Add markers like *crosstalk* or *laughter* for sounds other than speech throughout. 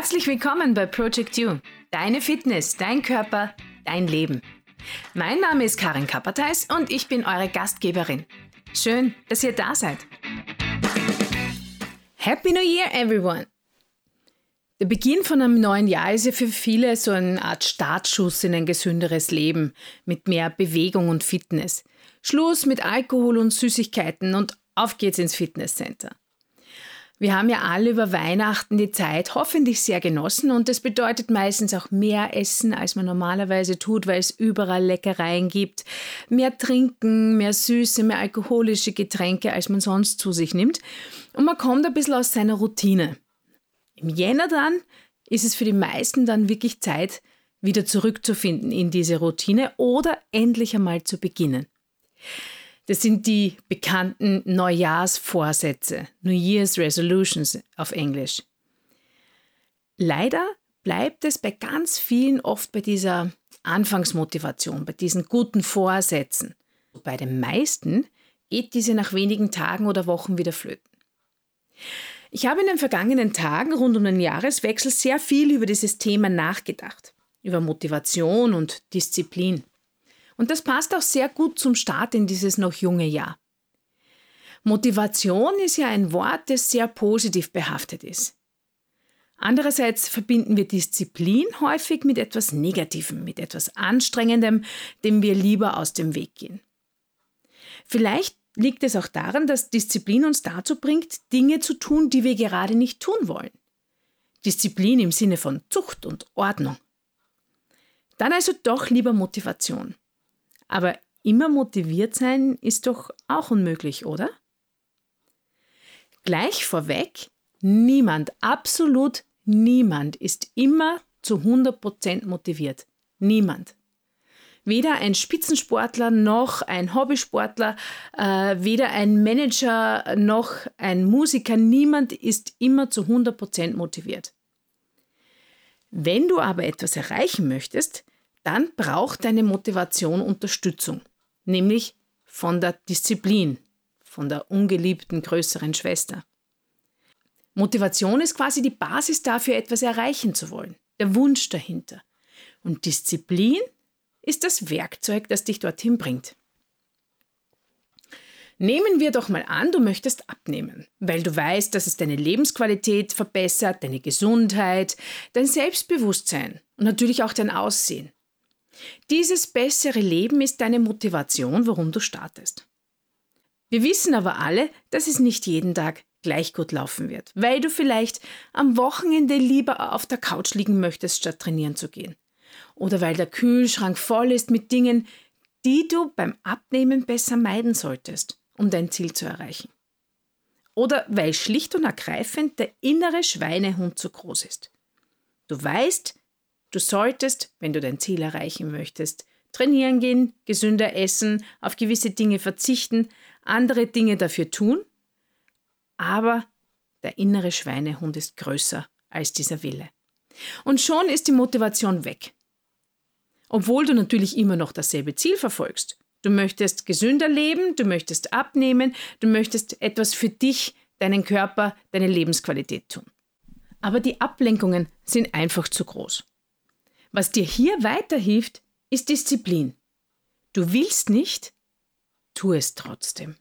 Herzlich willkommen bei Project You. Deine Fitness, dein Körper, dein Leben. Mein Name ist Karin Kapperteis und ich bin eure Gastgeberin. Schön, dass ihr da seid. Happy New Year, everyone! Der Beginn von einem neuen Jahr ist ja für viele so eine Art Startschuss in ein gesünderes Leben mit mehr Bewegung und Fitness. Schluss mit Alkohol und Süßigkeiten und auf geht's ins Fitnesscenter. Wir haben ja alle über Weihnachten die Zeit hoffentlich sehr genossen und das bedeutet meistens auch mehr Essen, als man normalerweise tut, weil es überall Leckereien gibt, mehr Trinken, mehr süße, mehr alkoholische Getränke, als man sonst zu sich nimmt und man kommt ein bisschen aus seiner Routine. Im Jänner dann ist es für die meisten dann wirklich Zeit, wieder zurückzufinden in diese Routine oder endlich einmal zu beginnen. Das sind die bekannten Neujahrsvorsätze, New Year's Resolutions auf Englisch. Leider bleibt es bei ganz vielen oft bei dieser Anfangsmotivation, bei diesen guten Vorsätzen. Bei den meisten geht diese nach wenigen Tagen oder Wochen wieder flöten. Ich habe in den vergangenen Tagen rund um den Jahreswechsel sehr viel über dieses Thema nachgedacht, über Motivation und Disziplin. Und das passt auch sehr gut zum Start in dieses noch junge Jahr. Motivation ist ja ein Wort, das sehr positiv behaftet ist. Andererseits verbinden wir Disziplin häufig mit etwas Negativem, mit etwas Anstrengendem, dem wir lieber aus dem Weg gehen. Vielleicht liegt es auch daran, dass Disziplin uns dazu bringt, Dinge zu tun, die wir gerade nicht tun wollen. Disziplin im Sinne von Zucht und Ordnung. Dann also doch lieber Motivation. Aber immer motiviert sein ist doch auch unmöglich, oder? Gleich vorweg, niemand, absolut niemand ist immer zu 100% motiviert. Niemand. Weder ein Spitzensportler noch ein Hobbysportler, äh, weder ein Manager noch ein Musiker, niemand ist immer zu 100% motiviert. Wenn du aber etwas erreichen möchtest, dann braucht deine Motivation Unterstützung, nämlich von der Disziplin, von der ungeliebten größeren Schwester. Motivation ist quasi die Basis dafür, etwas erreichen zu wollen, der Wunsch dahinter. Und Disziplin ist das Werkzeug, das dich dorthin bringt. Nehmen wir doch mal an, du möchtest abnehmen, weil du weißt, dass es deine Lebensqualität verbessert, deine Gesundheit, dein Selbstbewusstsein und natürlich auch dein Aussehen. Dieses bessere Leben ist deine Motivation, warum du startest. Wir wissen aber alle, dass es nicht jeden Tag gleich gut laufen wird, weil du vielleicht am Wochenende lieber auf der Couch liegen möchtest, statt trainieren zu gehen oder weil der Kühlschrank voll ist mit Dingen, die du beim Abnehmen besser meiden solltest, um dein Ziel zu erreichen. Oder weil schlicht und ergreifend der innere Schweinehund zu groß ist. Du weißt, du solltest, wenn du dein Ziel erreichen möchtest, trainieren gehen, gesünder essen, auf gewisse Dinge verzichten, andere Dinge dafür tun, aber der innere Schweinehund ist größer als dieser Wille. Und schon ist die Motivation weg. Obwohl du natürlich immer noch dasselbe Ziel verfolgst. Du möchtest gesünder leben, du möchtest abnehmen, du möchtest etwas für dich, deinen Körper, deine Lebensqualität tun. Aber die Ablenkungen sind einfach zu groß. Was dir hier weiterhilft, ist Disziplin. Du willst nicht, tu es trotzdem.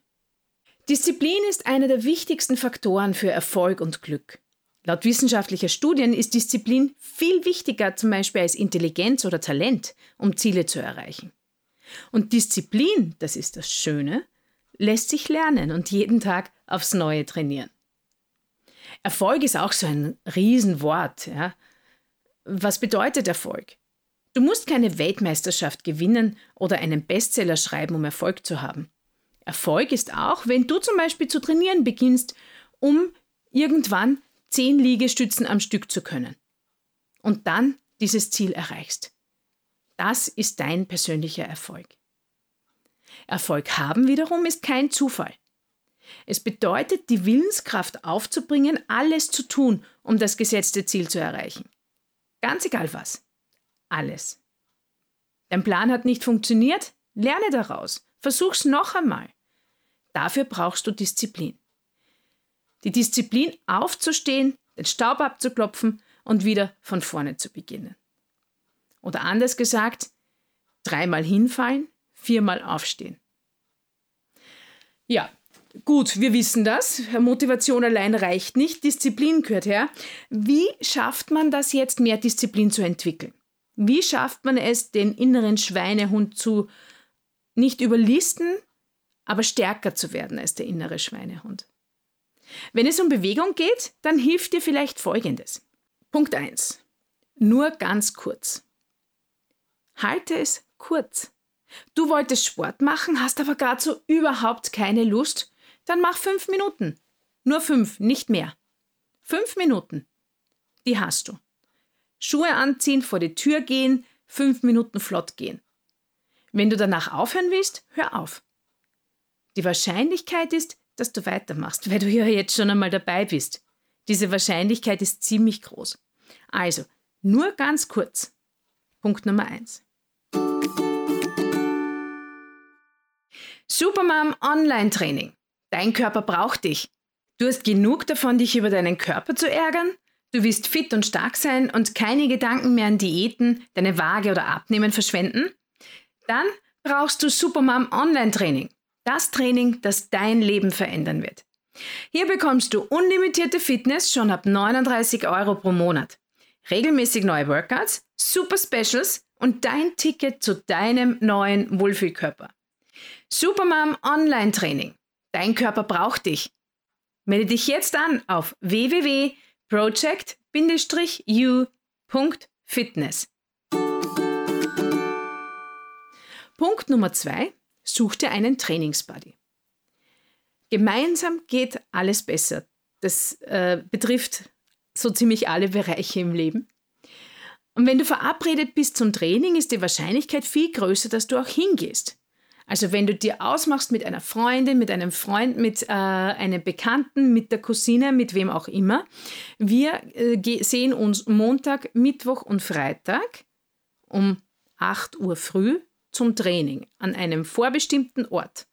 Disziplin ist einer der wichtigsten Faktoren für Erfolg und Glück. Laut wissenschaftlicher Studien ist Disziplin viel wichtiger zum Beispiel als Intelligenz oder Talent, um Ziele zu erreichen. Und Disziplin, das ist das Schöne, lässt sich lernen und jeden Tag aufs Neue trainieren. Erfolg ist auch so ein Riesenwort. Ja. Was bedeutet Erfolg? Du musst keine Weltmeisterschaft gewinnen oder einen Bestseller schreiben, um Erfolg zu haben. Erfolg ist auch, wenn du zum Beispiel zu trainieren beginnst, um irgendwann zehn Liegestützen am Stück zu können und dann dieses Ziel erreichst. Das ist dein persönlicher Erfolg. Erfolg haben wiederum ist kein Zufall. Es bedeutet, die Willenskraft aufzubringen, alles zu tun, um das gesetzte Ziel zu erreichen. Ganz egal was. Alles. Dein Plan hat nicht funktioniert? Lerne daraus. Versuch's noch einmal. Dafür brauchst du Disziplin. Die Disziplin aufzustehen, den Staub abzuklopfen und wieder von vorne zu beginnen. Oder anders gesagt, dreimal hinfallen, viermal aufstehen. Ja, gut, wir wissen das. Motivation allein reicht nicht. Disziplin gehört her. Wie schafft man das jetzt, mehr Disziplin zu entwickeln? Wie schafft man es, den inneren Schweinehund zu nicht überlisten, aber stärker zu werden als der innere Schweinehund? Wenn es um Bewegung geht, dann hilft dir vielleicht Folgendes. Punkt 1. Nur ganz kurz. Halte es kurz. Du wolltest Sport machen, hast aber gerade so überhaupt keine Lust, dann mach fünf Minuten. Nur fünf, nicht mehr. Fünf Minuten. Die hast du. Schuhe anziehen, vor die Tür gehen, fünf Minuten flott gehen. Wenn du danach aufhören willst, hör auf. Die Wahrscheinlichkeit ist, dass du weitermachst, weil du ja jetzt schon einmal dabei bist. Diese Wahrscheinlichkeit ist ziemlich groß. Also, nur ganz kurz. Punkt Nummer eins. Supermom Online-Training. Dein Körper braucht dich. Du hast genug davon, dich über deinen Körper zu ärgern? Du willst fit und stark sein und keine Gedanken mehr an Diäten, deine Waage oder Abnehmen verschwenden? Dann brauchst du Supermom Online-Training. Das Training, das dein Leben verändern wird. Hier bekommst du unlimitierte Fitness schon ab 39 Euro pro Monat. Regelmäßig neue Workouts, Super Specials und dein Ticket zu deinem neuen Wohlfühlkörper. Supermom Online Training. Dein Körper braucht dich. Melde dich jetzt an auf www.project-u.fitness. Punkt Nummer zwei: Such dir einen Trainingsbuddy. Gemeinsam geht alles besser. Das äh, betrifft so ziemlich alle Bereiche im Leben. Und wenn du verabredet bist zum Training, ist die Wahrscheinlichkeit viel größer, dass du auch hingehst. Also wenn du dir ausmachst mit einer Freundin, mit einem Freund, mit äh, einem Bekannten, mit der Cousine, mit wem auch immer. Wir äh, sehen uns Montag, Mittwoch und Freitag um 8 Uhr früh zum Training an einem vorbestimmten Ort.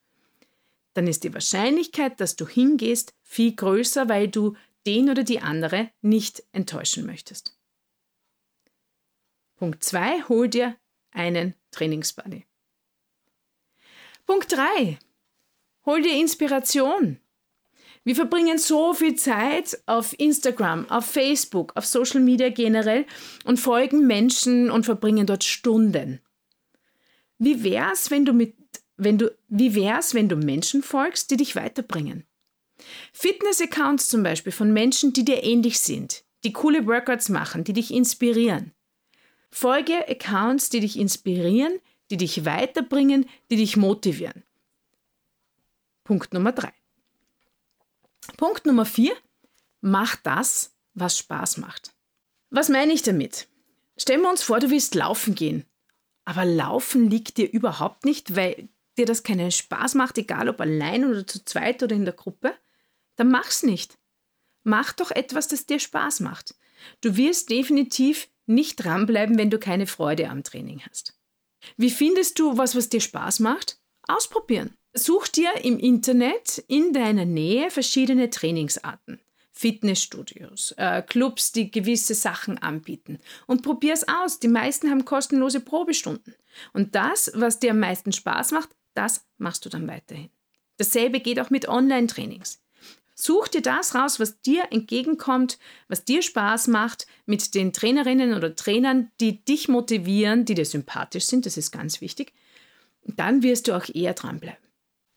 Dann ist die Wahrscheinlichkeit, dass du hingehst, viel größer, weil du den oder die andere nicht enttäuschen möchtest. Punkt 2. Hol dir einen Trainingsbuddy. Punkt 3. Hol dir Inspiration. Wir verbringen so viel Zeit auf Instagram, auf Facebook, auf Social Media generell und folgen Menschen und verbringen dort Stunden. Wie wär's, wenn du mit, wenn du, wie wär's, wenn du Menschen folgst, die dich weiterbringen? Fitness-Accounts zum Beispiel von Menschen, die dir ähnlich sind, die coole Workouts machen, die dich inspirieren. Folge Accounts, die dich inspirieren, die dich weiterbringen, die dich motivieren. Punkt Nummer drei. Punkt Nummer vier. Mach das, was Spaß macht. Was meine ich damit? Stellen wir uns vor, du willst laufen gehen. Aber Laufen liegt dir überhaupt nicht, weil dir das keinen Spaß macht, egal ob allein oder zu zweit oder in der Gruppe. Dann mach's nicht. Mach doch etwas, das dir Spaß macht. Du wirst definitiv nicht dranbleiben, wenn du keine Freude am Training hast. Wie findest du was, was dir Spaß macht? Ausprobieren. Such dir im Internet in deiner Nähe verschiedene Trainingsarten. Fitnessstudios, äh, Clubs, die gewisse Sachen anbieten. Und probier es aus. Die meisten haben kostenlose Probestunden. Und das, was dir am meisten Spaß macht, das machst du dann weiterhin. Dasselbe geht auch mit Online-Trainings. Such dir das raus, was dir entgegenkommt, was dir Spaß macht, mit den Trainerinnen oder Trainern, die dich motivieren, die dir sympathisch sind, das ist ganz wichtig. Dann wirst du auch eher dranbleiben.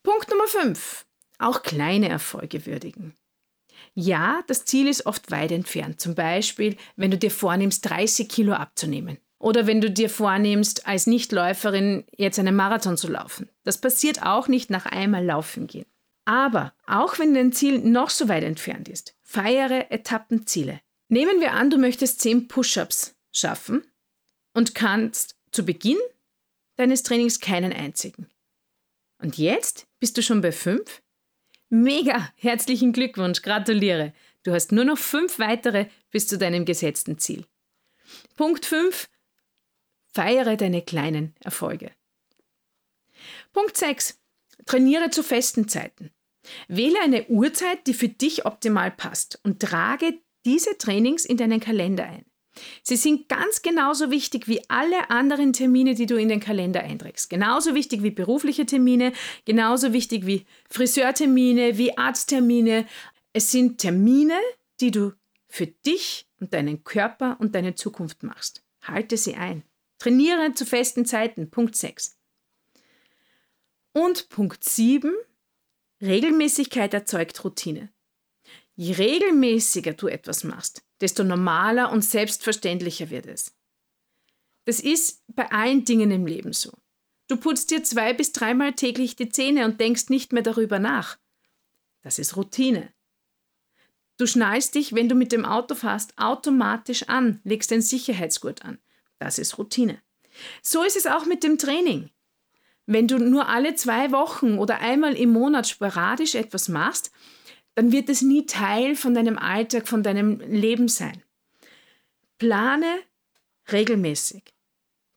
Punkt Nummer 5. Auch kleine Erfolge würdigen. Ja, das Ziel ist oft weit entfernt. Zum Beispiel, wenn du dir vornimmst, 30 Kilo abzunehmen. Oder wenn du dir vornimmst, als Nichtläuferin jetzt einen Marathon zu laufen. Das passiert auch nicht nach einmal laufen gehen. Aber auch wenn dein Ziel noch so weit entfernt ist, feiere Etappenziele. Nehmen wir an, du möchtest 10 Push-ups schaffen und kannst zu Beginn deines Trainings keinen einzigen. Und jetzt bist du schon bei 5? Mega! Herzlichen Glückwunsch, gratuliere. Du hast nur noch 5 weitere bis zu deinem gesetzten Ziel. Punkt 5. Feiere deine kleinen Erfolge. Punkt 6. Trainiere zu festen Zeiten. Wähle eine Uhrzeit, die für dich optimal passt und trage diese Trainings in deinen Kalender ein. Sie sind ganz genauso wichtig wie alle anderen Termine, die du in den Kalender einträgst. Genauso wichtig wie berufliche Termine, genauso wichtig wie Friseurtermine, wie Arzttermine. Es sind Termine, die du für dich und deinen Körper und deine Zukunft machst. Halte sie ein. Trainiere zu festen Zeiten. Punkt 6. Und Punkt 7. Regelmäßigkeit erzeugt Routine. Je regelmäßiger du etwas machst, desto normaler und selbstverständlicher wird es. Das ist bei allen Dingen im Leben so. Du putzt dir zwei bis dreimal täglich die Zähne und denkst nicht mehr darüber nach. Das ist Routine. Du schnallst dich, wenn du mit dem Auto fährst, automatisch an, legst den Sicherheitsgurt an. Das ist Routine. So ist es auch mit dem Training. Wenn du nur alle zwei Wochen oder einmal im Monat sporadisch etwas machst, dann wird es nie Teil von deinem Alltag, von deinem Leben sein. Plane regelmäßig.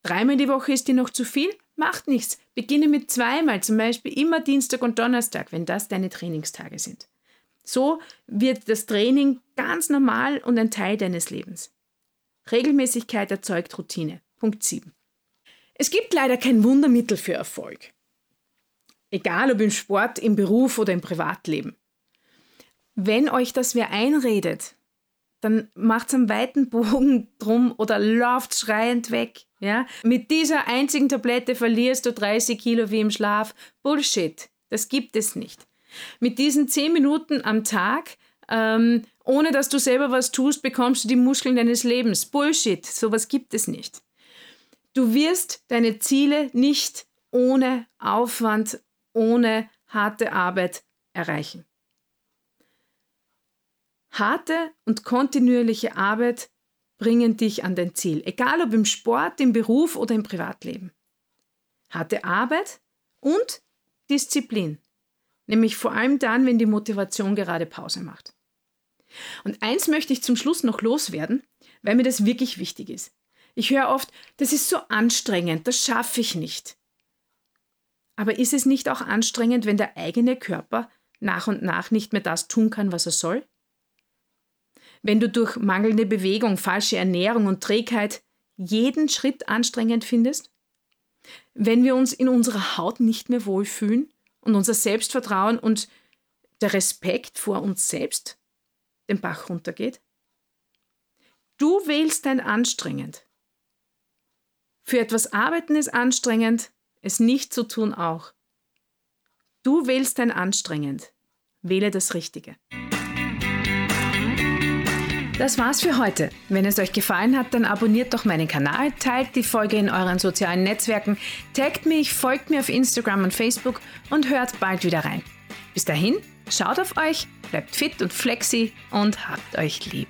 Dreimal die Woche ist dir noch zu viel? Macht nichts. Beginne mit zweimal, zum Beispiel immer Dienstag und Donnerstag, wenn das deine Trainingstage sind. So wird das Training ganz normal und ein Teil deines Lebens. Regelmäßigkeit erzeugt Routine. Punkt 7. Es gibt leider kein Wundermittel für Erfolg. Egal ob im Sport, im Beruf oder im Privatleben. Wenn euch das wer einredet, dann macht es einen weiten Bogen *laughs* drum oder lauft schreiend weg. Ja? Mit dieser einzigen Tablette verlierst du 30 Kilo wie im Schlaf. Bullshit. Das gibt es nicht. Mit diesen 10 Minuten am Tag, ähm, ohne dass du selber was tust, bekommst du die Muskeln deines Lebens. Bullshit. Sowas gibt es nicht. Du wirst deine Ziele nicht ohne Aufwand, ohne harte Arbeit erreichen. Harte und kontinuierliche Arbeit bringen dich an dein Ziel, egal ob im Sport, im Beruf oder im Privatleben. Harte Arbeit und Disziplin, nämlich vor allem dann, wenn die Motivation gerade Pause macht. Und eins möchte ich zum Schluss noch loswerden, weil mir das wirklich wichtig ist. Ich höre oft, das ist so anstrengend, das schaffe ich nicht. Aber ist es nicht auch anstrengend, wenn der eigene Körper nach und nach nicht mehr das tun kann, was er soll? wenn du durch mangelnde Bewegung, falsche Ernährung und Trägheit jeden Schritt anstrengend findest? Wenn wir uns in unserer Haut nicht mehr wohlfühlen und unser Selbstvertrauen und der Respekt vor uns selbst den Bach runtergeht? Du wählst dein anstrengend. Für etwas arbeiten ist anstrengend, es nicht zu tun auch. Du wählst dein anstrengend. Wähle das Richtige. Das war's für heute. Wenn es euch gefallen hat, dann abonniert doch meinen Kanal, teilt die Folge in euren sozialen Netzwerken, taggt mich, folgt mir auf Instagram und Facebook und hört bald wieder rein. Bis dahin, schaut auf euch, bleibt fit und flexi und habt euch lieb.